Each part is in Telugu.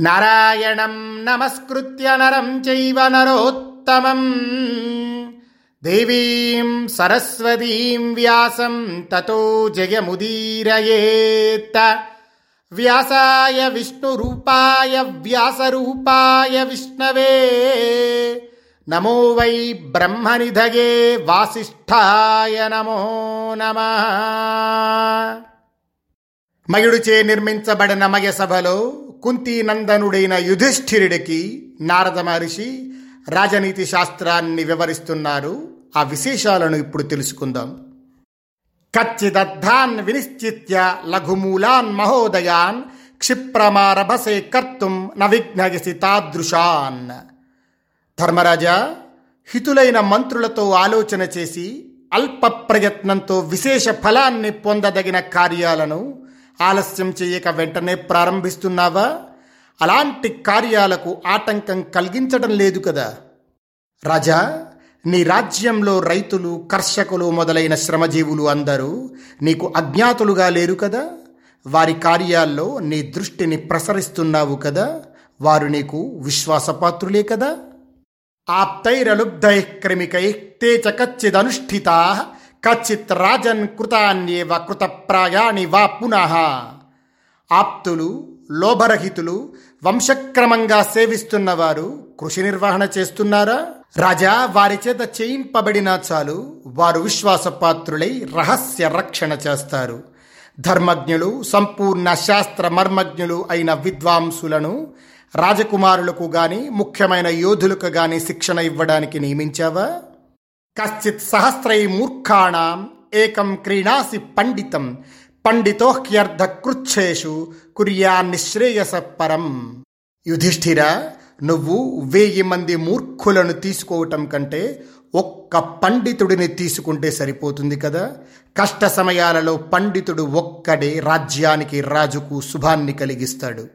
నారాయణం నమస్కృత్య నరం చైవ నరోత్తమం. దేవీం సరస్వతీం వ్యాసం తతో జయముదీరయేత్త వ్యాసాయ విష్ణురూపాయ వ్యాసరూపాయ విష్ణవే. నమో వై బ్రహ్మనిధగే వాసిష్ఠాయ నమో నమ. మయుడుచే నిర్మించబడిన మయ సభలో కుంతి నందనుడైన యుధిష్ఠిరుడికి నారద మహర్షి రాజనీతి శాస్త్రాన్ని వివరిస్తున్నారు. ఆ విశేషాలను ఇప్పుడు తెలుసుకుందాం. కచ్చిదద్ధాన్ వినిశ్చిత్య లఘుమూలాన్ మహోదయాన్ క్షిప్రమారభసే కర్తుం నవిఘ్నయసి తాదృశాన్. ధర్మరాజా హితులైన మంత్రులతో ఆలోచన చేసి అల్ప ప్రయత్నంతో విశేష ఫలాన్ని పొందదగిన కార్యాలను ఆలస్యం చేయక వెంటనే ప్రారంభిస్తున్నావా? అలాంటి కార్యాలకు ఆటంకం కలిగించడం లేదు కదా. రాజా నీ రాజ్యంలో రైతులు కర్షకులు మొదలైన శ్రమజీవులు అందరూ నీకు అజ్ఞాతులుగా లేరు కదా? వారి కార్యాల్లో నీ దృష్టిని ప్రసరిస్తున్నావు కదా? వారు నీకు విశ్వాసపాత్రులే కదా? ఆప్తైరలుబ్ధై క్రమికై తే చకచ్చిదనుష్ఠితా కచ్చిత్ రాజన్ కృతాన్యేవ కృతప్రాయాణి వా పునః. ఆప్తులు లోభరహితులు వంశక్రమంగా సేవిస్తున్నవారు కృషి నిర్వహణ చేస్తున్నారా? రాజా వారి చేత చేయింపబడినా చాలు వారు విశ్వాసపాత్రులై రహస్య రక్షణ చేస్తారు. ధర్మజ్ఞులు సంపూర్ణ శాస్త్ర మర్మజ్ఞులు అయిన విద్వాంసులను రాజకుమారులకు గాని ముఖ్యమైన యోధులకు గాని శిక్షణ ఇవ్వడానికి నియమించావా? కశ్చిత్ సహస్రై మూర్ఖాణం ఏకం క్రీడాసి పండితం పండితోహ్యర్థ కృచ్ఛేషు కుర్యా నిశ్రేయస పరం. యుధిష్ఠిర నువ్వు వెయ్యి మంది మూర్ఖులను తీసుకోవటం కంటే ఒక్క పండితుడిని తీసుకుంటే సరిపోతుంది కదా? కష్ట సమయాలలో పండితుడు ఒక్కడే రాజ్యానికి రాజుకు శుభాన్ని కలిగిస్తాడు.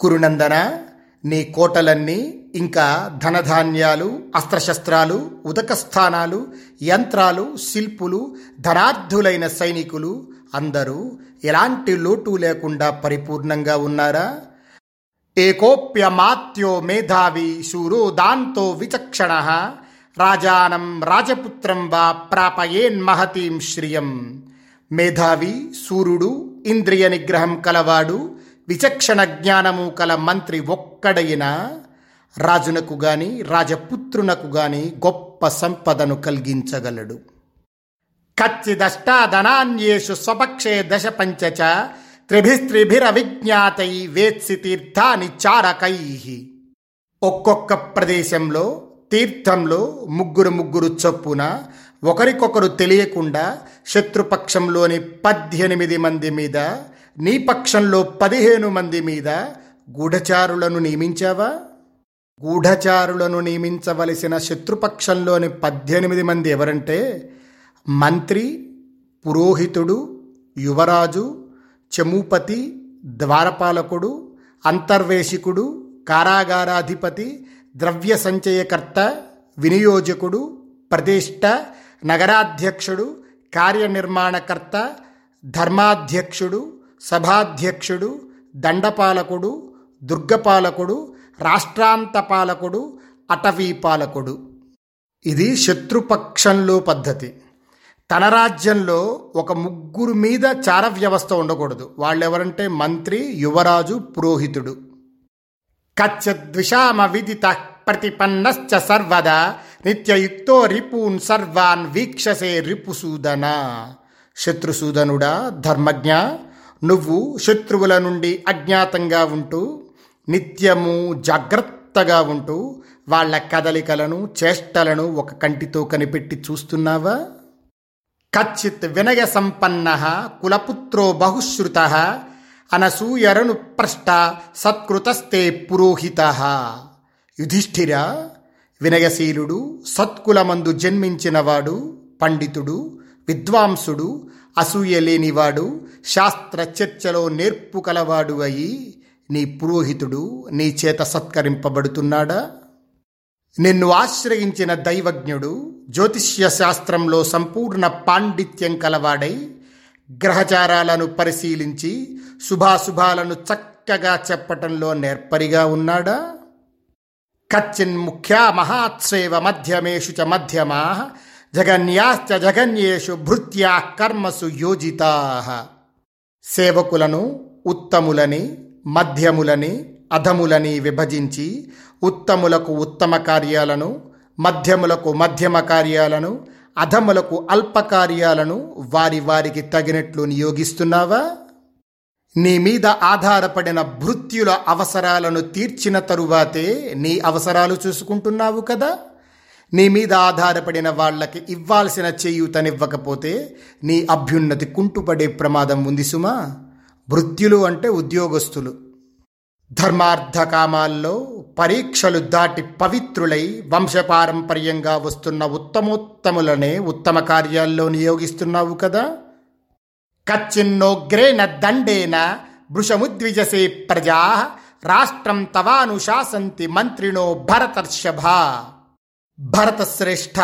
కురునందన నీ కోటలన్నీ ఇంకా ధనధాన్యాలు అస్త్రశస్త్రాలు ఉదక స్థానాలు యంత్రాలు శిల్పులు ధనార్థులైన సైనికులు అందరూ ఎలాంటి లోటు లేకుండా పరిపూర్ణంగా ఉన్నారా? ఏకోప్యమాత్యో మేధావి శూరో దాంతో విచక్షణ. రాజానం రాజపుత్రం వా ప్రాపయేన్మహతీం శ్రియం. మేధావి సూర్యుడు ఇంద్రియ నిగ్రహం కలవాడు విచక్షణ జ్ఞానము కల మంత్రి ఒక్కడైనా రాజునకు గాని రాజపుత్రునకు గాని గొప్ప సంపదను కలిగించగలడు. కచ్చిదష్టాధనాన్యేషు స్వపక్షే దశ పంచచ త్రిభిస్త్రిభిరవిజ్ఞాతై వేత్సి తీర్థాని చారకై ఒక్కొక్క ప్రదేశంలో తీర్థంలో ముగ్గురు ముగ్గురు చొప్పున ఒకరికొకరు తెలియకుండా శత్రుపక్షంలోని పద్దెనిమిది మంది మీద నీ పక్షంలో పదిహేను మంది మీద గూఢచారులను నియమించావా? గూఢచారులను నియమించవలసిన శత్రుపక్షంలోని పద్దెనిమిది మంది ఎవరంటే మంత్రి పురోహితుడు యువరాజు చమూపతి ద్వారపాలకుడు అంతర్వేశికుడు కారాగారాధిపతి ద్రవ్య సంచయకర్త వినియోజకుడు ప్రతిష్ట నగరాధ్యక్షుడు కార్యనిర్మాణకర్త ధర్మాధ్యక్షుడు సభాధ్యక్షుడు దండపాలకుడు దుర్గపాలకుడు రాష్ట్రాంత పాలకుడు అటవీ పాలకుడు ఇది శత్రుపక్షంలో పద్ధతి. తన రాజ్యంలో ఒక ముగ్గురు మీద చార వ్యవస్థ ఉండకూడదు. వాళ్ళెవరంటే మంత్రి యువరాజు పురోహితుడు. కచ్చద్విషామ విదిత ప్రతిపన్నశ్చ సర్వదా నిత్యయుక్తో రిపూన్ సర్వాన్ వీక్షసే రిపుసూదన. శత్రుసూదనుడా ధర్మజ్ఞ నువ్వు శత్రువుల నుండి అజ్ఞాతంగా ఉంటూ నిత్యము జాగ్రత్తగా ఉంటూ వాళ్ళ కదలికలను చేష్టలను ఒక కంటితో కనిపెట్టి చూస్తున్నావా? కచ్చిత్ వినయ సంపన్న కులపుత్రో బహుశ్రుత అనసూయరను ప్రష్ట సత్కృతస్తే పురోహిత. యుధిష్ఠిర వినయశీలుడు సత్కులమందు జన్మించినవాడు పండితుడు విద్వాంసుడు అసూయ లేనివాడు శాస్త్ర చర్చలో నేర్పు కలవాడు అయి నీ పురోహితుడు నీ చేత సత్కరింపబడుతున్నాడా? నిన్ను ఆశ్రయించిన దైవజ్ఞుడు జ్యోతిష్య శాస్త్రంలో సంపూర్ణ పాండిత్యం కలవాడై గ్రహచారాలను పరిశీలించి శుభాశుభాలను చక్కగా చెప్పటంలో నేర్పరిగా ఉన్నాడా? కచ్చిన్ ముఖ్యా మహాత్సేవ మధ్యమేషు చ మధ్యమా జగన్యాశ్చ జగన్యేషు భృత్యా కర్మసు యోజితా. సేవకులను ఉత్తములని మధ్యములని అధములని విభజించి ఉత్తములకు ఉత్తమ కార్యాలను మధ్యములకు మధ్యమ కార్యాలను అధములకు అల్ప కార్యాలను వారి వారికి తగినట్లు నియోగిస్తున్నావా? నీ మీద ఆధారపడిన భృత్యుల అవసరాలను తీర్చిన తరువాతే నీ అవసరాలు చూసుకుంటున్నావు కదా? నీ మీద ఆధారపడిన వాళ్ళకి ఇవ్వాల్సిన చేయూతనివ్వకపోతే నీ అభ్యున్నతి కుంటుపడే ప్రమాదం ఉంది సుమా. వృత్యులు అంటే ఉద్యోగస్తులు. ధర్మార్థ కామాల్లో పరీక్షలు దాటి పవిత్రులై వంశపారంపర్యంగా వస్తున్న ఉత్తమోత్తములనే ఉత్తమ కార్యాల్లో నియోగిస్తున్నావు కదా. కచ్చిన్నోగ్రేణ దండేన భృషముద్విజసే ప్రజా. రాష్ట్రం తవానుశాసంతి మంత్రిణో భరతర్షభ. భరతశ్రేష్ఠ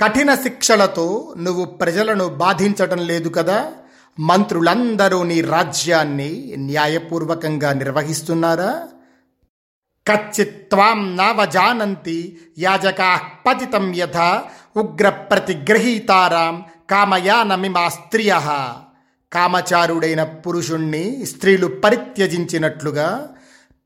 కఠిన శిక్షలతో నువ్వు ప్రజలను బాధించటం లేదు కదా? మంత్రులందరూ నీ రాజ్యాన్ని న్యాయపూర్వకంగా నిర్వహిస్తున్నారా? కచ్చిత్వాం నావజానంతి యాజకా పతితం యథ ఉగ్ర ప్రతిగ్రహీతారాం కామయానమిమా స్త్రియ. కామచారుడైన పురుషుణ్ణి స్త్రీలు పరిత్యజించినట్లుగా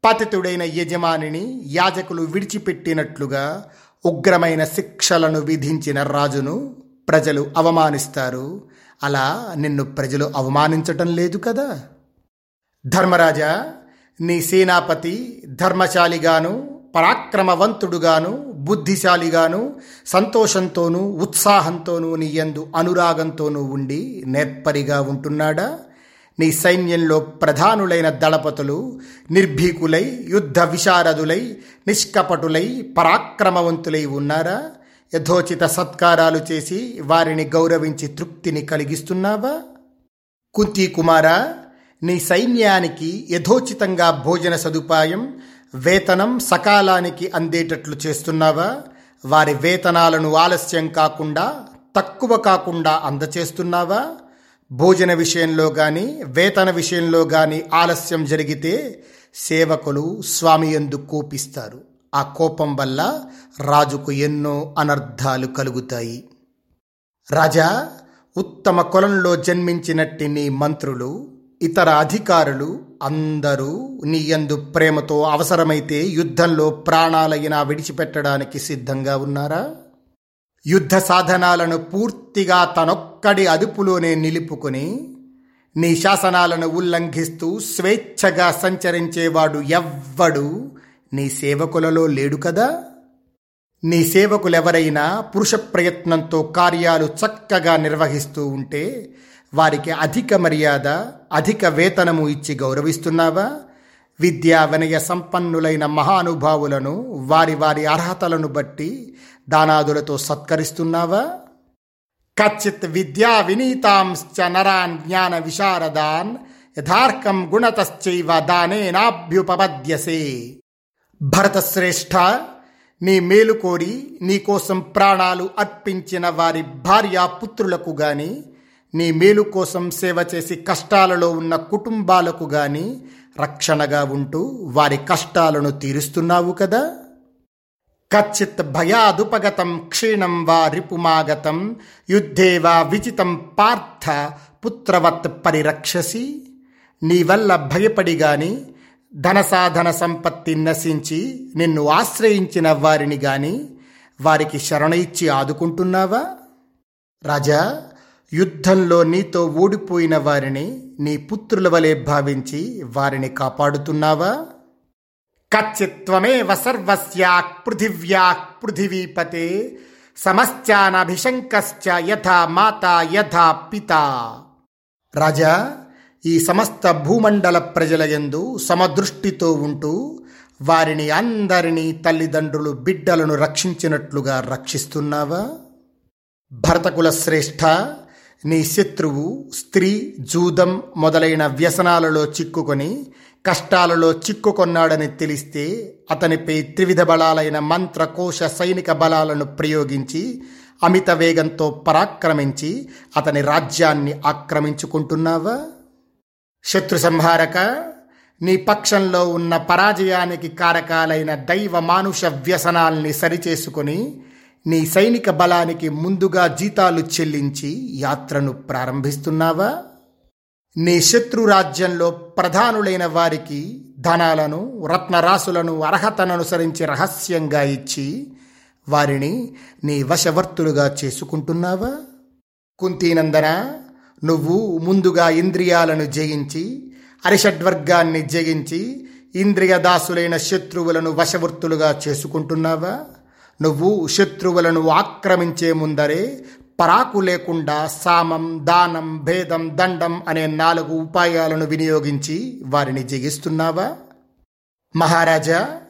పతితుడైన యజమానిని యాజకులు విడిచిపెట్టినట్లుగా ఉగ్రమైన శిక్షలను విధించిన రాజును ప్రజలు అవమానిస్తారు. అలా నిన్ను ప్రజలు అవమానించటం లేదు కదా? ధర్మరాజా నీ సేనాపతి ధర్మశాలిగాను పరాక్రమవంతుడుగాను బుద్ధిశాలిగాను సంతోషంతోనూ ఉత్సాహంతోనూ నీ యందు అనురాగంతోనూ ఉండి నేర్పరిగా ఉంటున్నాడా? నీ సైన్యంలో ప్రధానులైన దళపతులు నిర్భీకులై యుద్ధ విశారదులై నిష్కపటులై పరాక్రమవంతులై ఉన్నారా? యథోచిత సత్కారాలు చేసి వారిని గౌరవించి తృప్తిని కలిగిస్తున్నావా? కుంతి కుమారా నీ సైన్యానికి యథోచితంగా భోజన సదుపాయం వేతనం సకాలానికి అందేటట్లు చేస్తున్నావా? వారి వేతనాలను ఆలస్యం కాకుండా తక్కువ కాకుండా అందచేస్తున్నావా? భోజన విషయంలో కానీ వేతన విషయంలో కానీ ఆలస్యం జరిగితే సేవకులు స్వామి ఎందు కోపిస్తారు. ఆ కోపం వల్ల రాజుకు ఎన్నో అనర్థాలు కలుగుతాయి. రాజా ఉత్తమ కులంలో జన్మించినట్టి నీ మంత్రులు ఇతర అధికారులు అందరూ నీ యందు ప్రేమతో అవసరమైతే యుద్ధంలో ప్రాణాలైనా విడిచిపెట్టడానికి సిద్ధంగా ఉన్నారా? యుద్ధ సాధనాలను పూర్తిగా తనొక్కడి అదుపులోనే నిలుపుకొని నీ శాసనాలను ఉల్లంఘిస్తూ స్వేచ్ఛగా సంచరించేవాడు ఎవ్వడు నీ సేవకులలో లేడు కదా? నీ సేవకులెవరైనా పురుష ప్రయత్నంతో కార్యాలు చక్కగా నిర్వహిస్తూ ఉంటే వారికి అధిక మర్యాద అధిక వేతనము ఇచ్చి గౌరవిస్తున్నావా? విద్యా వినయ సంపన్నులైన మహానుభావులను వారి వారి అర్హతలను బట్టి దానాదులతో సత్కరిస్తున్నావా? కచ్చిత్ విద్యా వినీతాంశ్చ నరాన్ జ్ఞాన విశారదాన్ యథార్కం గుణతశ్చైవ దానేనాభ్యుపపద్యసే. భరతశ్రేష్ఠ నీ మేలు కోరి నీకోసం ప్రాణాలు అర్పించిన వారి భార్యా పుత్రులకు గాని నీ మేలు కోసం సేవ చేసి కష్టాలలో ఉన్న కుటుంబాలకు గాని రక్షణగా ఉంటూ వారి కష్టాలను తీరుస్తున్నావు కదా? కచ్చిత్ భయాదుపగతం క్షీణం వా రిపుమాగతం యుద్ధే వా విజితం పార్థ పుత్రవత్ పరిరక్షసి నీ వల్ల భయపడి గాని ధన సాధన సంపత్తి నశించి నిన్ను ఆశ్రయించిన వారిని గాని వారికి శరణ ఇచ్చి ఆదుకుంటున్నావా? రాజా యుద్ధంలో నీతో ఓడిపోయిన వారిని నీ పుత్రుల వలె భావించి వారిని కాపాడుతున్నావా? కచ్చిత్వమేవ సర్వస్యాక్ పృథివ్యాక్ పృథివీపతే సమశ్చానభిశంకశ్చ యథా మాత యథా పిత. రాజా ఈ సమస్త భూమండల ప్రజల యందు సమదృష్టితో ఉంటూ వారిని అందరినీ తల్లిదండ్రులు బిడ్డలను రక్షించినట్లుగా రక్షిస్తున్నావా? భరతకుల శ్రేష్ఠ నీ శత్రువు స్త్రీ జూదం మొదలైన వ్యసనాలలో చిక్కుకొని కష్టాలలో చిక్కుకొన్నాడని తెలిస్తే అతనిపై త్రివిధ బలాలైన మంత్ర కోశ సైనిక బలాలను ప్రయోగించి అమిత వేగంతో పరాక్రమించి అతని రాజ్యాన్ని ఆక్రమించుకుంటున్నావా? శత్రు సంహారక నీ పక్షంలో ఉన్న పరాజయానికి కారకాలైన దైవ మానుష వ్యసనాల్ని సరిచేసుకుని నీ సైనిక బలానికి ముందుగా జీతాలు చెల్లించి యాత్రను ప్రారంభిస్తున్నావా? నీ శత్రు రాజ్యంలో ప్రధానులైన వారికి ధనాలను రత్నరాసులను అర్హతననుసరించి రహస్యంగా ఇచ్చి వారిని నీ వశవర్తులుగా చేసుకుంటున్నావా? కుంతీనందన నువ్వు ముందుగా ఇంద్రియాలను జయించి అరిషడ్వర్గాన్ని జయించి ఇంద్రియదాసులైన శత్రువులను వశవర్తులుగా చేసుకుంటున్నావా? నువ్వు శత్రువులను ఆక్రమించే ముందరే పరాకు లేకుండా సామం దానం భేదం దండం అనే నాలుగు ఉపాయాలను వినియోగించి వారిని జగిస్తున్నావా మహారాజా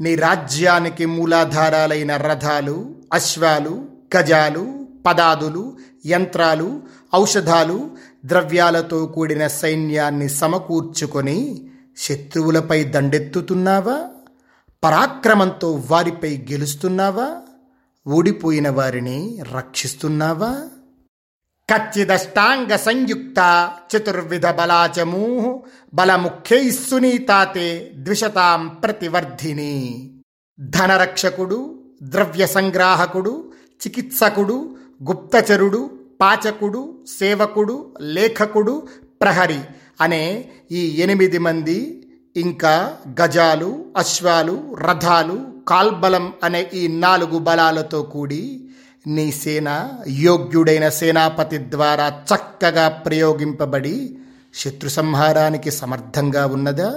నీ రాజ్యానికి మూలాధారాలైన రథాలు అశ్వాలు గజాలు పదాదులు యంత్రాలు ఔషధాలు ద్రవ్యాలతో కూడిన సైన్యాన్ని సమకూర్చుకొని శత్రువులపై దండెత్తుతున్నావా? పరాక్రమంతో వారిపై గెలుస్తున్నావా? ఓడిపోయిన వారిని రక్షిస్తున్నావా? కచ్చిదష్టాంగ సంయుక్త చతుర్విధ బలాచమూ బలముఖ్యై సునీతాతే ద్విషతాం ప్రతివర్ధిని. ధనరక్షకుడు ద్రవ్య సంగ్రాహకుడు చికిత్సకుడు గుప్తచరుడు పాచకుడు సేవకుడు లేఖకుడు ప్రహరి అనే ఈ ఎనిమిది మంది ఇంకా గజాలు అశ్వాలు రథాలు కాల్బలం అనే ఈ నాలుగు బలాలతో కూడి నీ సేన యోగ్యుడైన సేనాపతి ద్వారా చక్కగా ప్రయోగింపబడి శత్రు సంహారానికి సమర్థంగా ఉన్నదా?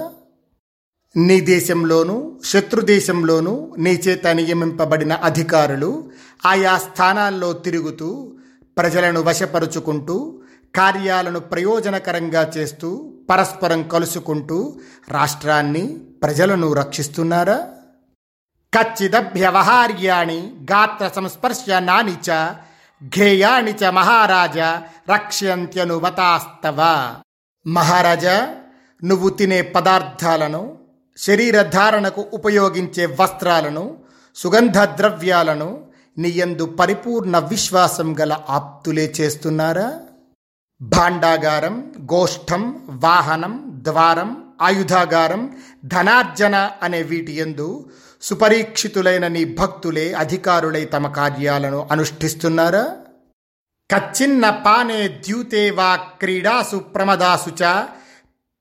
నీ దేశంలోనూ శత్రు దేశంలోనూ నీ చేత నియమింపబడిన అధికారులు ఆయా స్థానాల్లో తిరుగుతూ ప్రజలను వశపరుచుకుంటూ కార్యాలను ప్రయోజనకరంగా చేస్తూ పరస్పరం కలుసుకుంటూ రాష్ట్రాన్ని ప్రజలను రక్షిస్తున్నారా? కచ్చిదభ్యవహార్యాణి గాత్ర సంస్పర్శనాని చ ఘేయాణి చ మహారాజ రక్ష్యంత్యనువతాస్తవ. మహారాజా నువ్వు తినే పదార్థాలను శరీర ధారణకు ఉపయోగించే వస్త్రాలను సుగంధ ద్రవ్యాలను నీయందు పరిపూర్ణ విశ్వాసం గల ఆప్తులే చేస్తున్నారా? భాండాగారం గోష్ఠం వాహనం ద్వారం ఆయుధాగారం ధనార్జన అనే వీటి ఎందు సుపరీక్షితులైన నీ భక్తులే అధికారులై తమ కార్యాలను అనుష్ఠిస్తున్నారా? కచ్చిన్న పానే ద్యూతే వా క్రీడాసు ప్రమదాసు చ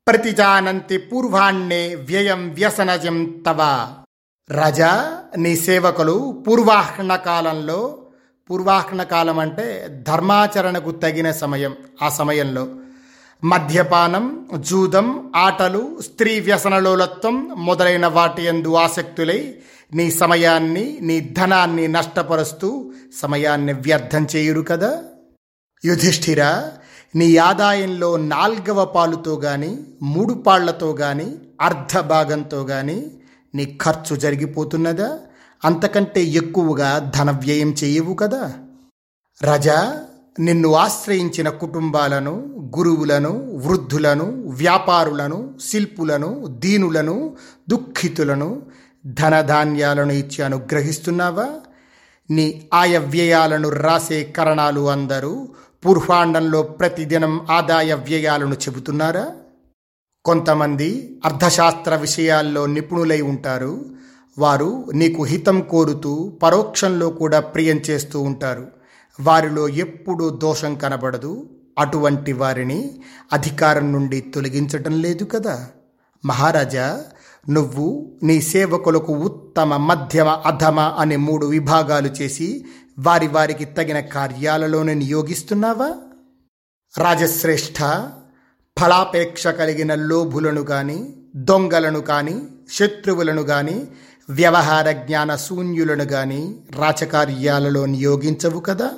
ప్రతిజానంతి పూర్వాణ్ణే వ్యయం వ్యసనజం తవ. రజా నీ సేవకులు పూర్వాహ్న కాలంలో పూర్వాహ్న కాలం అంటే ధర్మాచరణకు తగిన సమయం ఆ సమయంలో మద్యపానం జూదం ఆటలు స్త్రీ వ్యసనలోలత్వం మొదలైన వాటి ఎందు ఆసక్తులై నీ సమయాన్ని నీ ధనాన్ని నష్టపరుస్తూ సమయాన్ని వ్యర్థం చేయురు కదా? యుధిష్ఠిర నీ ఆదాయంలో నాల్గవ పాలుతో గాని మూడు పాళ్ళతో గాని అర్ధ భాగంతో గాని నీ ఖర్చు జరిగిపోతున్నదా? అంతకంటే ఎక్కువగా ధన వ్యయం చేయవు కదా? రజా నిన్ను ఆశ్రయించిన కుటుంబాలను గురువులను వృద్ధులను వ్యాపారులను శిల్పులను దీనులను దుఃఖితులను ధనధాన్యాలను ఇచ్చి అనుగ్రహిస్తున్నావా? నీ ఆయ వ్యయాలను రాసే కరణాలు అందరూ పూర్వాండంలో ప్రతిదినం ఆదాయ వ్యయాలను చెబుతున్నారా? కొంతమంది అర్థశాస్త్ర విషయాల్లో నిపుణులై ఉంటారు. వారు నీకు హితం కోరుతూ పరోక్షంలో కూడా ప్రియం చేస్తూ ఉంటారు. వారిలో ఎప్పుడూ దోషం కనబడదు. అటువంటి వారిని అధికారం నుండి తొలగించటం లేదు కదా. మహారాజా నువ్వు నీ సేవకులకు ఉత్తమ మధ్యమ అధమ అనే మూడు విభాగాలు చేసి వారి వారికి తగిన కార్యాలలోనే నియోగిస్తున్నావా? రాజశ్రేష్ఠ ఫలాపేక్ష కలిగిన లోభులను గాని దొంగలను కానీ శత్రువులను గాని వ్యవహార జ్ఞాన శూన్యులను గాని రాచకార్యాలలో నియోగించవు కదా?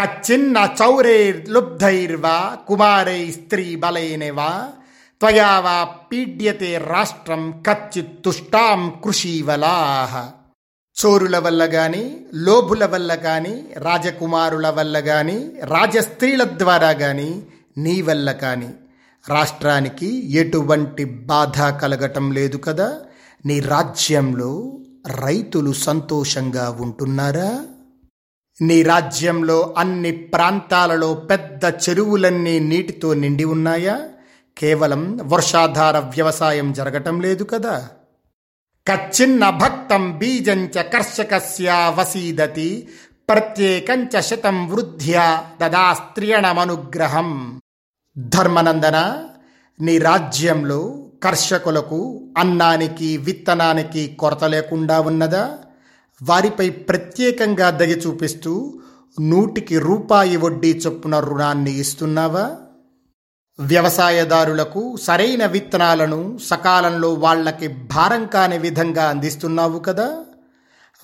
కచ్చిన్న చౌరైర్లుబ్ధైర్వా కుమారై స్త్రీ బలైనవా? త్వయా వా పీడ్యతే రాష్ట్రం కచ్చిత్ తుష్టాం కృషీవలాహ చోరుల వల్ల గాని లోభుల వల్ల కానీ రాజకుమారుల వల్ల గాని రాజస్త్రీల ద్వారా గాని నీ వల్ల కాని. రాష్ట్రానికి ఎటువంటి బాధ కలగటం లేదు కదా. నీ రాజ్యంలో రైతులు సంతోషంగా ఉంటున్నారా? నీ రాజ్యంలో అన్ని ప్రాంతాలలో పెద్ద చెరువులన్నీ నీటితో నిండి ఉన్నాయా? కేవలం వర్షాధార వ్యవసాయం జరగటం లేదు కదా. కచ్చిన్న భక్తం బీజంచ కర్షకస్య వసీదతి ప్రత్యేకంచ శతం వృద్ధ్యా దదాస్త్రియణమనుగ్రహం ధర్మనందన నీ రాజ్యంలో కర్షకులకు అన్నానికి విత్తనానికి కొరత లేకుండా ఉన్నదా? వారిపై ప్రత్యేకంగా దయ చూపిస్తూ నూటికి రూపాయి వడ్డీ చొప్పున రుణాన్ని ఇస్తున్నావా? వ్యవసాయదారులకు సరైన విత్తనాలను సకాలంలో వాళ్ళకి భారం కాని విధంగా అందిస్తున్నావు కదా?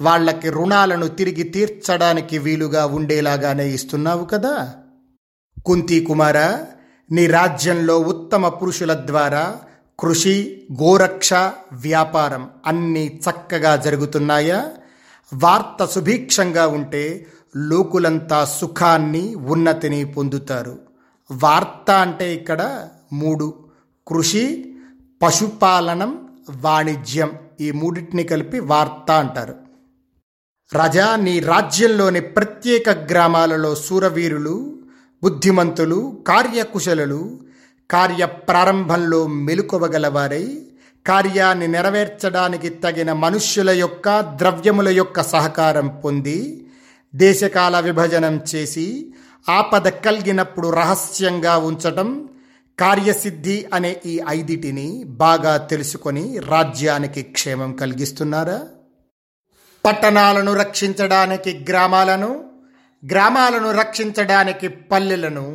వాళ్ళకి రుణాలను తిరిగి తీర్చడానికి వీలుగా ఉండేలాగానే ఇస్తున్నావు కదా? కుంతి కుమార నీ రాజ్యంలో ఉత్తమ పురుషుల ద్వారా కృషి గోరక్ష వ్యాపారం అన్నీ చక్కగా జరుగుతున్నాయా? వార్త సుభిక్షంగా ఉంటే లోకులంతా సుఖాన్ని ఉన్నతిని పొందుతారు. వార్త అంటే ఇక్కడ మూడు. కృషి పశుపాలనం వాణిజ్యం. ఈ మూడింటిని కలిపి వార్త అంటారు. రజా నీ రాజ్యంలోని ప్రత్యేక గ్రామాలలో సూరవీరులు బుద్ధిమంతులు కార్యకుశలులు కార్య ప్రారంభంలో మెలుకొవగలవారై కార్యాన్ని నెరవేర్చడానికి తగిన మనుష్యుల యొక్క ద్రవ్యముల యొక్క సహకారం పొంది దేశకాల విభజనం చేసి ఆపద కలిగినప్పుడు రహస్యంగా ఉంచటం కార్యసిద్ధి అనే ఈ ఐదిటిని బాగా తెలుసుకొని రాజ్యానికి క్షేమం కలిగిస్తున్నారా? పట్టణాలను రక్షించడానికి గ్రామాలను గ్రామాలను రక్షించడానికి పల్లెలను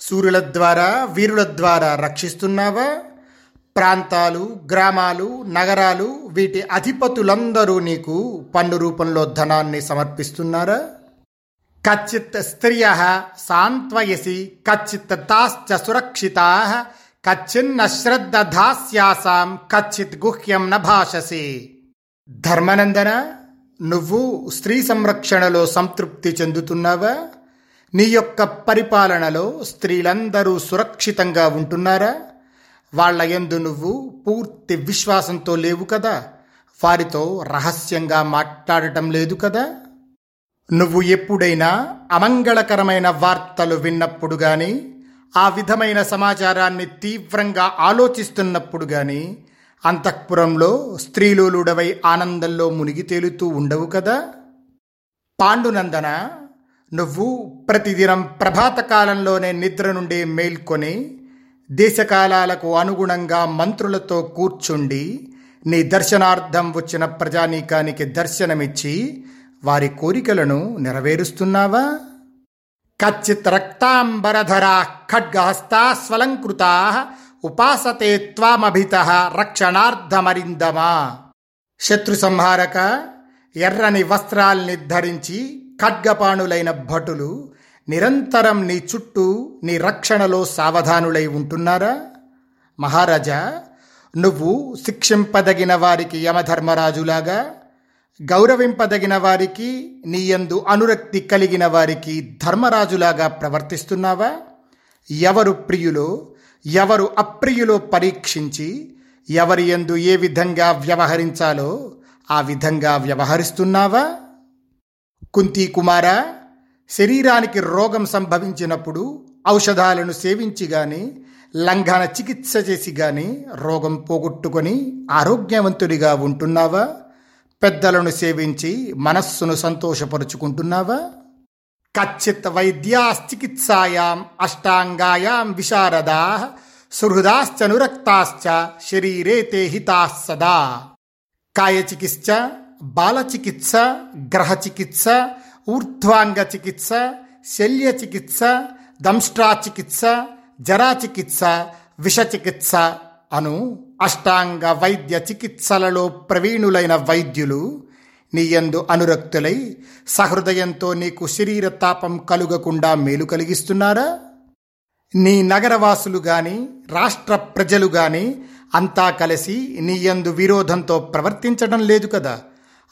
సూర్యుల ద్వారా వీరుల ద్వారా రక్షిస్తున్నావా? ప్రాంతాలు గ్రామాలు నగరాలు వీటి అధిపతులందరూ నీకు పన్ను రూపంలో ధనాన్ని సమర్పిస్తున్నారా? కచ్చిత్ స్త్రియ సాంత్వయసి కచ్చిత్ తాశ్చ సురక్షితా కచ్చిన్న శ్రద్ధ దాస్యాసాం కచ్చిత్ గుహ్యం న భాషసి. ధర్మనందన నువ్వు స్త్రీ సంరక్షణలో సంతృప్తి చెందుతున్నావా? నీ యొక్క పరిపాలనలో స్త్రీలందరూ సురక్షితంగా ఉంటున్నారా? వాళ్ళ ఎందు నువ్వు పూర్తి విశ్వాసంతో లేవు కదా? వారితో రహస్యంగా మాట్లాడటం లేదు కదా? నువ్వు ఎప్పుడైనా అమంగళకరమైన వార్తలు విన్నప్పుడు గాని ఆ విధమైన సమాచారాన్ని తీవ్రంగా ఆలోచిస్తున్నప్పుడు గాని అంతఃపురంలో స్త్రీలోలుడవై ఆనందంలో మునిగి తేలుతూ ఉండవు కదా? పాండునందన నువ్వు ప్రతిదినం ప్రభాతకాలంలోనే నిద్ర నుండి మేల్కొని దేశకాలాలకు అనుగుణంగా మంత్రులతో కూర్చుండి నీ దర్శనార్థం వచ్చిన ప్రజానీకానికి దర్శనమిచ్చి వారి కోరికలను నెరవేరుస్తున్నావా? కచ్చిత్ రక్తాంబరధరా ఖడ్గహస్తా స్వలంకృతా ఉపాసతే త్వామభిత రక్షణార్థమరిందమా? శత్రు సంహారక ఎర్రని వస్త్రాల్ని ధరించి ఖడ్గపాణులైన భటులు నిరంతరం నీ చుట్టూ నీ రక్షణలో సావధానులై ఉంటున్నారా? మహారాజా నువ్వు శిక్షింపదగిన వారికి యమధర్మరాజులాగా గౌరవింపదగిన వారికి నీయందు అనురక్తి కలిగిన వారికి ధర్మరాజులాగా ప్రవర్తిస్తున్నావా? ఎవరు ప్రియులో ఎవరు అప్రియులో పరీక్షించి ఎవరి యందు ఏ విధంగా వ్యవహరించాలో ఆ విధంగా వ్యవహరిస్తున్నావా? కుంతీ కుమారా శరీరానికి రోగం సంభవించినప్పుడు ఔషధాలను సేవించి కానీ లంఘన చికిత్స చేసి కానీ రోగం పోగొట్టుకొని ఆరోగ్యవంతుడిగా ఉంటున్నావా? పెద్దలను సేవించి మనస్సును సంతోషపరుచుకుంటున్నావా? కచ్చిత్ వైద్యాశ్చికిత్సాయాం అష్టాంగాయాం విశారదా సుహృదాశ్చనురక్తాశ్చ శరీరే తే హితాः సదా. కాయచికిత్స బాలచికిత్స గ్రహచికిత్స ఊర్ధ్వాంగ చికిత్స శల్య చికిత్స దమ్స్ట్రా చికిత్స జర చికిత్స విష చికిత్స అను అష్టాంగ వైద్య చికిత్సలలో ప్రవీణులైన వైద్యులు నీయందు అనురక్తులై సహృదయంతో నీకు శరీర తాపం కలుగకుండా మేలు కలిగిస్తున్నారా? నీ నగరవాసులు గాని రాష్ట్ర ప్రజలు గాని అంతా కలిసి నీయందు విరోధంతో ప్రవర్తించడం లేదు కదా?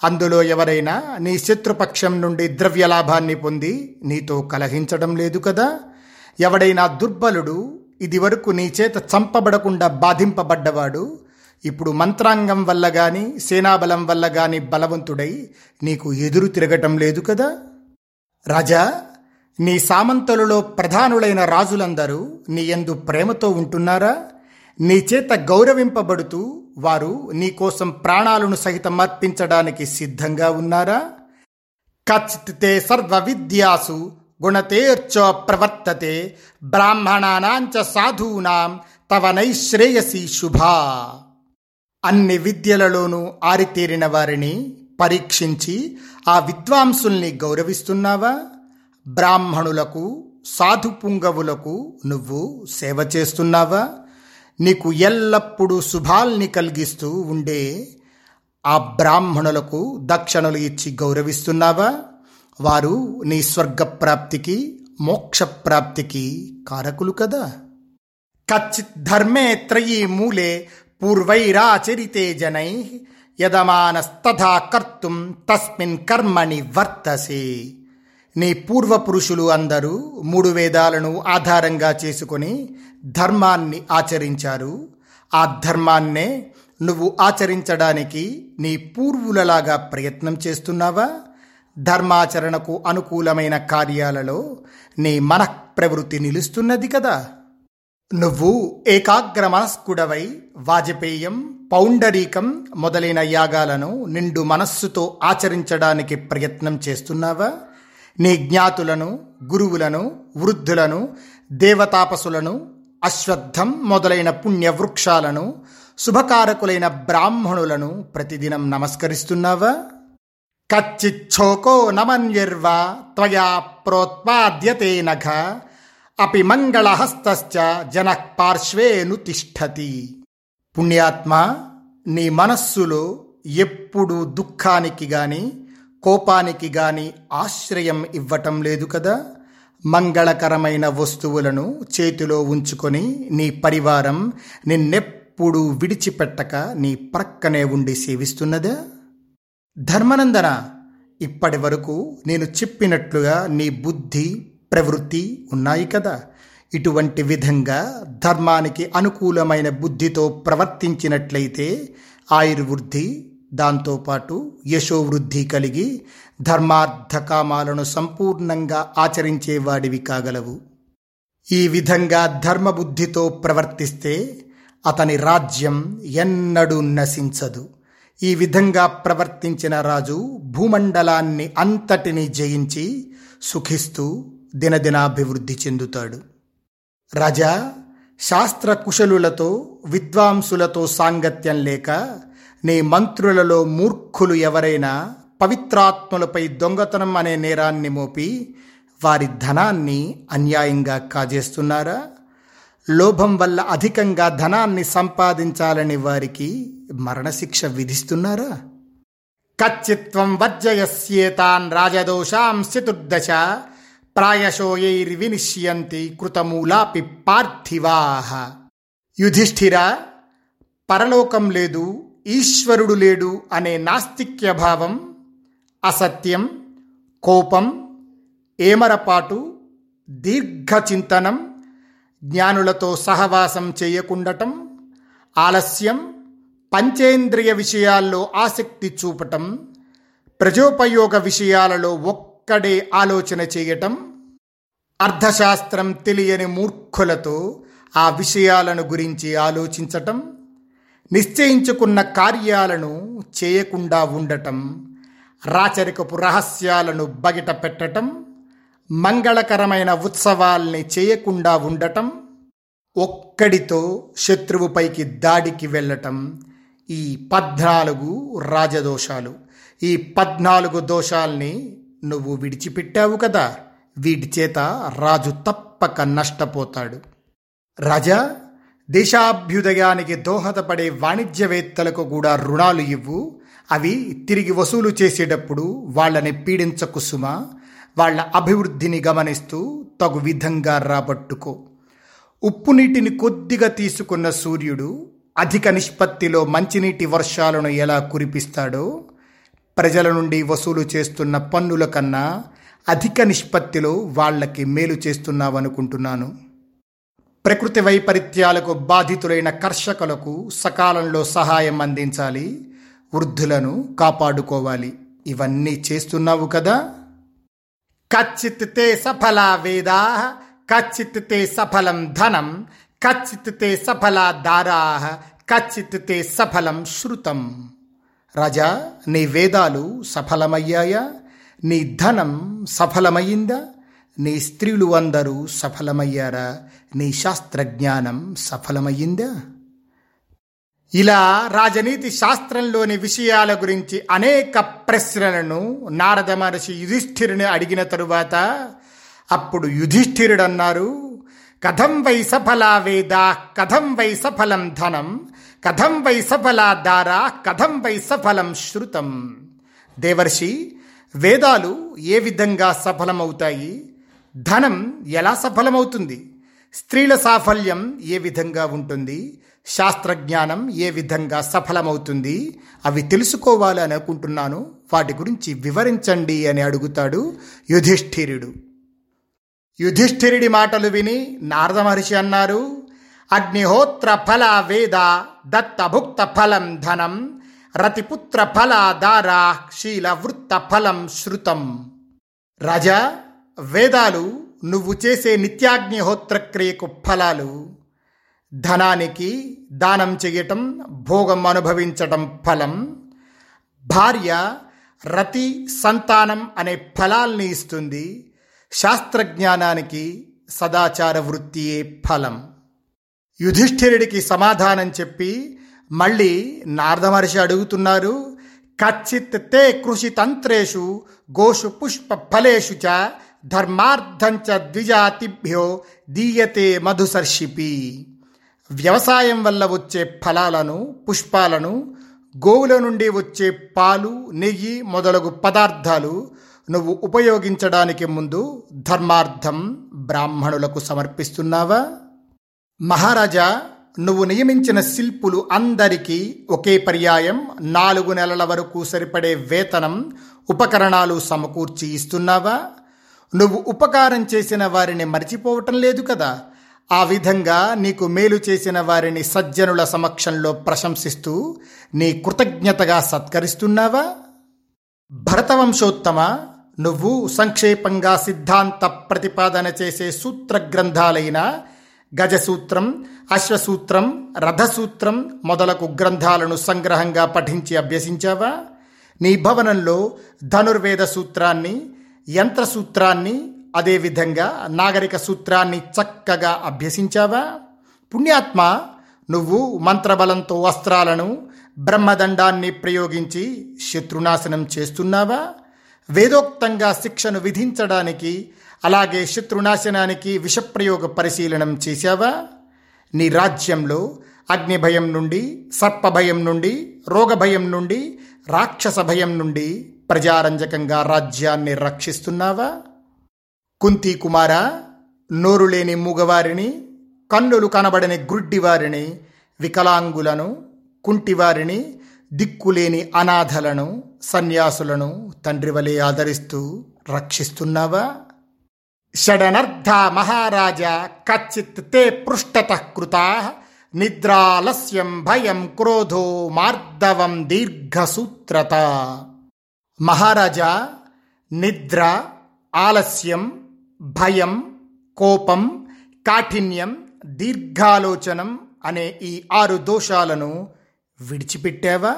అందులో ఎవరైనా నీ శత్రుపక్షం నుండి ద్రవ్య లాభాన్ని పొంది నీతో కలహించడం లేదు కదా? ఎవడైనా దుర్బలుడు ఇదివరకు నీ చేత చంపబడకుండా బాధింపబడ్డవాడు ఇప్పుడు మంత్రాంగం వల్ల గాని సేనాబలం వల్ల గాని బలవంతుడై నీకు ఎదురు తిరగటం లేదు కదా? రాజా నీ సామంతులలో ప్రధానులైన రాజులందరూ నీ ఎందు ప్రేమతో ఉంటున్నారా? నీ చేత గౌరవింపబడుతూ వారు నీకోసం ప్రాణాలను సహితం అర్పించడానికి సిద్ధంగా ఉన్నారా? కచ్చితే సర్వ విద్యాసు గుణతేర్చ ప్రవర్తతే బ్రాహ్మణానాంచ సాధూనాం తవ నైశ్రేయసి శుభా. అన్ని విద్యలలోనూ ఆరితేరిన వారిని పరీక్షించి ఆ విద్వాంసుల్ని గౌరవిస్తున్నావా? బ్రాహ్మణులకు సాధు పుంగవులకు నువ్వు సేవ చేస్తున్నావా? నీకు ఎల్లప్పుడూ శుభాల్ని కలిగిస్తూ ఉండే ఆ బ్రాహ్మణులకు దక్షిణలు ఇచ్చి గౌరవిస్తున్నావా? వారు నీ స్వర్గప్రాప్తికి మోక్షప్రాప్తికి కారకులు కదా. కచ్చిత్ ధర్మే త్రయీ మూలే పూర్వైరాచరితే జనై యదమానస్తథా కర్తుం తస్మిన్ కర్మణి వర్తసే. నీ పూర్వపురుషులు అందరూ మూడు వేదాలను ఆధారంగా చేసుకొని ధర్మాన్ని ఆచరించారు. ఆ ధర్మాన్నే నువ్వు ఆచరించడానికి నీ పూర్వులలాగా ప్రయత్నం చేస్తున్నావా? ధర్మాచరణకు అనుకూలమైన కార్యాలలో నీ మనఃప్రవృత్తి నిలుస్తున్నది కదా. నువ్వు ఏకాగ్ర మనస్కుడవై వాజపేయం పౌండరీకం మొదలైన యాగాలను నిండు మనస్సుతో ఆచరించడానికి ప్రయత్నం చేస్తున్నావా? నీ జ్ఞాతులను గురువులను వృద్ధులను దేవతాపసులను అశ్వత్థం మొదలైన పుణ్యవృక్షాలను శుభకారకులైన బ్రాహ్మణులను ప్రతిదినం నమస్కరిస్తున్నావా? కచ్చిచ్ఛోకో నమన్యర్వ త్వయా ప్రోత్పాద్యతే నఘ. అపి మంగళహస్తశ్చ జన పార్శ్వేను తిష్టతి. పుణ్యాత్మ నీ మనస్సులో ఎప్పుడు దుఃఖానికి గాని కోపానికి గాని ఆశ్రయం ఇవ్వటం లేదు కదా? మంగళకరమైన వస్తువులను చేతిలో ఉంచుకొని నీ పరివారం నిన్నెప్పుడు విడిచిపెట్టక నీ ప్రక్కనే ఉండి సేవిస్తున్నదా? ధర్మనందన ఇప్పటి వరకు నేను చెప్పినట్లుగా నీ బుద్ధి ప్రవృత్తి ఉన్నాయి కదా? ఇటువంటి విధంగా ధర్మానికి అనుకూలమైన బుద్ధితో ప్రవర్తించినట్లయితే ఆయుర్వృద్ధి దాంతోపాటు యశోవృద్ధి కలిగి ధర్మార్థ కామాలను సంపూర్ణంగా ఆచరించేవాడివి కాగలవు. ఈ విధంగా ధర్మబుద్ధితో ప్రవర్తిస్తే అతని రాజ్యం ఎన్నడూ నశించదు. ఈ విధంగా ప్రవర్తించిన రాజు భూమండలాన్ని అంతటిని జయించి సుఖిస్తూ దినదినాభివృద్ధి చెందుతాడు. రాజా శాస్త్ర కుశలులతో విద్వాంసులతో సాంగత్యం లేక నీ మంత్రులలో మూర్ఖులు ఎవరైనా పవిత్రాత్మలపై దొంగతనం అనే నేరాన్ని మోపి వారి ధనాన్ని అన్యాయంగా కాజేస్తున్నారా? లోభం వల్ల అధికంగా ధనాన్ని సంపాదించాలని వారికి మరణశిక్ష విధిస్తున్నారా? కచ్చిత్వం వర్జయస్యేతాన్ రాజదోషాం చతుర్దశ ప్రాయశోయైర్వినిశ్యంతి కృతమూలాపి పార్థివాహ యుధిష్ఠిర పరలోకం లేదు ఈశ్వరుడు లేడు అనే నాస్తిక్య భావం అసత్యం కోపం ఏమరపాటు దీర్ఘచింతనం జ్ఞానులతో సహవాసం చేయకుండటం ఆలస్యం పంచేంద్రియ విషయాల్లో ఆసక్తి చూపటం ప్రజోపయోగ విషయాలలో ఒక్కడే ఆలోచన చేయటం అర్థశాస్త్రం తెలియని మూర్ఖులతో ఆ విషయాలను గురించి ఆలోచించటం నిశ్చయించుకున్న కార్యాలను చేయకుండా ఉండటం రాచరికపు రహస్యాలను బగిట పెట్టటం మంగళకరమైన ఉత్సవాల్ని చేయకుండా ఉండటం ఒక్కడితో శత్రువుపైకి దాడికి వెళ్ళటం ఈ పద్నాలుగు రాజదోషాలు. ఈ పద్నాలుగు దోషాల్ని నువ్వు విడిచిపెట్టావు కదా. వీటి చేత రాజు తప్పక నష్టపోతాడు. రాజా దేశాభ్యుదయానికి దోహదపడే వాణిజ్యవేత్తలకు కూడా రుణాలు ఇవ్వు. అవి తిరిగి వసూలు చేసేటప్పుడు వాళ్ళని పీడించకు సుమా. వాళ్ళ అభివృద్ధిని గమనిస్తూ తగు విధంగా రాబట్టుకో. ఉప్పు నీటిని కొద్దిగా తీసుకున్న సూర్యుడు అధిక నిష్పత్తిలో మంచినీటి వర్షాలను ఎలా కురిపిస్తాడో ప్రజల నుండి వసూలు చేస్తున్న పన్నుల కన్నా అధిక నిష్పత్తిలో వాళ్ళకి మేలు చేస్తున్నావనుకుంటున్నాను. ప్రకృతి వైపరీత్యాలకు బాధితులైన కర్షకులకు సకాలంలో సహాయం అందించాలి వృద్ధులను కాపాడుకోవాలి. ఇవన్నీ చేస్తున్నావు కదా? కచ్చిత్ తే సఫలా వేదా కచ్చిత్ తే సఫలం ధనం కచ్చిత్ తే సఫల దారా కచ్చిత్ తే సఫలం శృతం. రాజా నీ వేదాలు సఫలమయ్యాయా? నీ ధనం సఫలమయ్యిందా? నీ స్త్రీలు అందరూ సఫలమయ్యారా? నీ శాస్త్రజ్ఞానం సఫలమయ్యిందా? ఇలా రాజనీతి శాస్త్రంలోని విషయాల గురించి అనేక ప్రశ్నలను నారద మహర్షి యుధిష్ఠిరుని అడిగిన తరువాత అప్పుడు యుధిష్ఠిరుడు అన్నారు కథం వై సఫలా వేద? కథం వై సఫలం ధనం? కథం వై సఫలా దారా? కథం వై సఫలం శృతం? దేవర్షి వేదాలు ఏ విధంగా సఫలమవుతాయి? ధనం ఎలా సఫలమవుతుంది? స్త్రీల సాఫల్యం ఏ విధంగా ఉంటుంది? శాస్త్రజ్ఞానం ఏ విధంగా సఫలమవుతుంది? అవి తెలుసుకోవాలని అనుకుంటున్నాను. వాటి గురించి వివరించండి అని అడుగుతాడు యుధిష్ఠిరుడు. యుధిష్ఠిరుడి మాటలు విని నారద మహర్షి అన్నారు అగ్నిహోత్ర ఫల వేద దత్తభుక్త ఫలం ధనం రతిపుత్ర ఫల దారా శీల వృత్త ఫలం శృతం. రాజా వేదాలు నువ్వు చేసే నిత్యాగ్నిహోత్ర క్రియకు ఫలాలు. ధనానికి దానం చేయటం భోగం అనుభవించటం ఫలం. భార్య రతి సంతానం అనే ఫలాల్ని ఇస్తుంది. శాస్త్రజ్ఞానానికి సదాచార వృత్తియే ఫలం. యుధిష్ఠిరుడికి సమాధానం చెప్పి మళ్ళీ నారదమహర్షి అడుగుతున్నారు కచ్చిత్ తే కృషి తంత్రేషు గోషు పుష్ప ఫలేషు చ ధర్మార్థంచ ద్విజాతిభ్యో దీయతే మధుసర్షిపి. వ్యవసాయం వల్ల వచ్చే ఫలాలను పుష్పాలను గోవుల నుండి వచ్చే పాలు నెయ్యి మొదలగు పదార్థాలు నువ్వు ఉపయోగించడానికి ముందు ధర్మార్థం బ్రాహ్మణులకు సమర్పిస్తున్నావా? మహారాజా నువ్వు నియమించిన శిల్పులు అందరికీ ఒకే పర్యాయం నాలుగు నెలల వరకు సరిపడే వేతనం ఉపకరణాలు సమకూర్చి ఇస్తున్నావా? నువ్వు ఉపకారం చేసిన వారిని మర్చిపోవటం లేదు కదా? ఆ విధంగా నీకు మేలు చేసిన వారిని సజ్జనుల సమక్షంలో ప్రశంసిస్తూ నీ కృతజ్ఞతగా సత్కరిస్తున్నావా? భరతవంశోత్తమ నువ్వు సంక్షేపంగా సిద్ధాంత ప్రతిపాదన చేసే సూత్ర గ్రంథాలైన గజసూత్రం అశ్వసూత్రం రథసూత్రం మొదలగు గ్రంథాలను సంగ్రహంగా పఠించి అభ్యసించావా? నీ భవనంలో ధనుర్వేద సూత్రాన్ని యంత్రసూత్రాన్ని అదేవిధంగా నాగరిక సూత్రాన్ని చక్కగా అభ్యసించావా? పుణ్యాత్మ నువ్వు మంత్రబలంతో వస్త్రాలను బ్రహ్మదండాన్ని ప్రయోగించి శత్రునాశనం చేస్తున్నావా? వేదోక్తంగా శిక్షను విధించడానికి అలాగే శత్రునాశనానికి విషప్రయోగ పరిశీలనం చేశావా? నీ రాజ్యంలో అగ్నిభయం నుండి సర్పభయం నుండి రోగభయం నుండి రాక్షస భయం నుండి ప్రజారంజకంగా రాజ్యాన్ని రక్షిస్తున్నావా? కుంతి కుమార నోరు లేని మూగవారిని కన్నులు కనబడని గుడ్డివారిని వికలాంగులను కుంటివారిని దిక్కులేని అనాథలను సన్యాసులను తండ్రివలే ఆదరిస్తూ రక్షిస్తున్నావా? షడనర్ధ మహారాజా కచ్చిత్ తే పృష్టత కృతా నిద్రాలస్యం భయం క్రోధో మార్దవం దీర్ఘసూత్రత. మహారాజా నిద్ర ఆలస్యం భయం కోపం కాఠిన్యం దీర్ఘాలోచనం అనే ఈ ఆరు దోషాలను విడిచిపెట్టావా?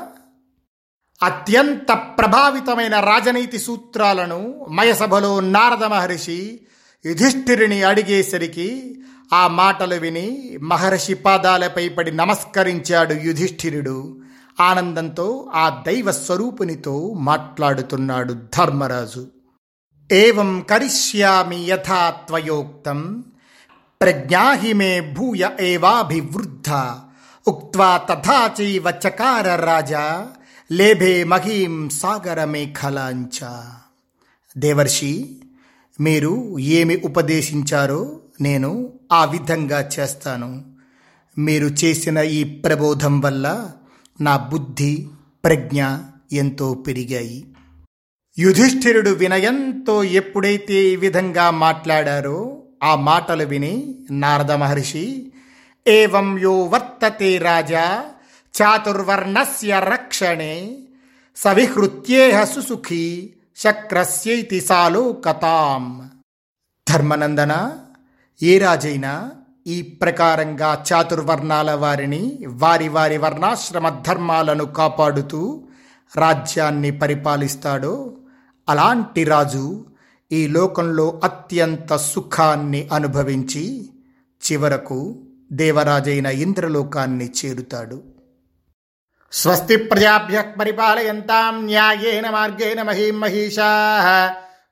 అత్యంత ప్రభావితమైన రాజనీతి సూత్రాలను మయసభలో నారద మహర్షి యుధిష్ఠిరుని అడిగేసరికి ఆ మాటలు విని మహర్షి పాదాలపై పడి నమస్కరించాడు యుధిష్ఠిరుడు. ఆనందంతో ఆ దైవ స్వరూపునితో మాట్లాడుతున్నాడు ధర్మరాజు. ఏం కరిష్యామి యథా త్వయోక్తం ప్రజ్ఞాహి మే భూయ ఏవాభివృద్ధ ఉక్వా తథాచైవ చకార రాజా లేభే మహీం సాగర మేఖలాంచ. దేవర్షి మీరు ఏమి ఉపదేశించారో నేను ఆ విధంగా చేస్తాను. మీరు చేసిన ఈ ప్రబోధం వల్ల నా బుద్ధి ప్రజ్ఞ ఎంతో పెరిగాయి. యుధిష్ఠిరుడు వినయంతో ఎప్పుడైతే ఈ విధంగా మాట్లాడారో ఆ మాటలు విని నారద మహర్షి ఏవం యో వర్తతే రాజా చాతుర్వర్ణస్య రక్షణే సవిహృత్యేహ సుసుఖీ శక్రస్యైతి సాలోకతాం. ధర్మనందన? ఏ రాజైనా? ఈ ప్రకారంగా చాతుర్వర్ణాల వారిని వారి వారి వర్ణాశ్రమ ధర్మాలను కాపాడుతూ రాజ్యాన్ని పరిపాలిస్తాడో అలాంటి రాజు ఈ లోకంలో అత్యంత సుఖాన్ని అనుభవించి చివరకు దేవరాజైన ఇంద్రలోకాన్ని చేరుతాడు. స్వస్తి ప్రజాభ్య పరిపాలయంతాం న్యాయేన మార్గేణ మహీం మహిషా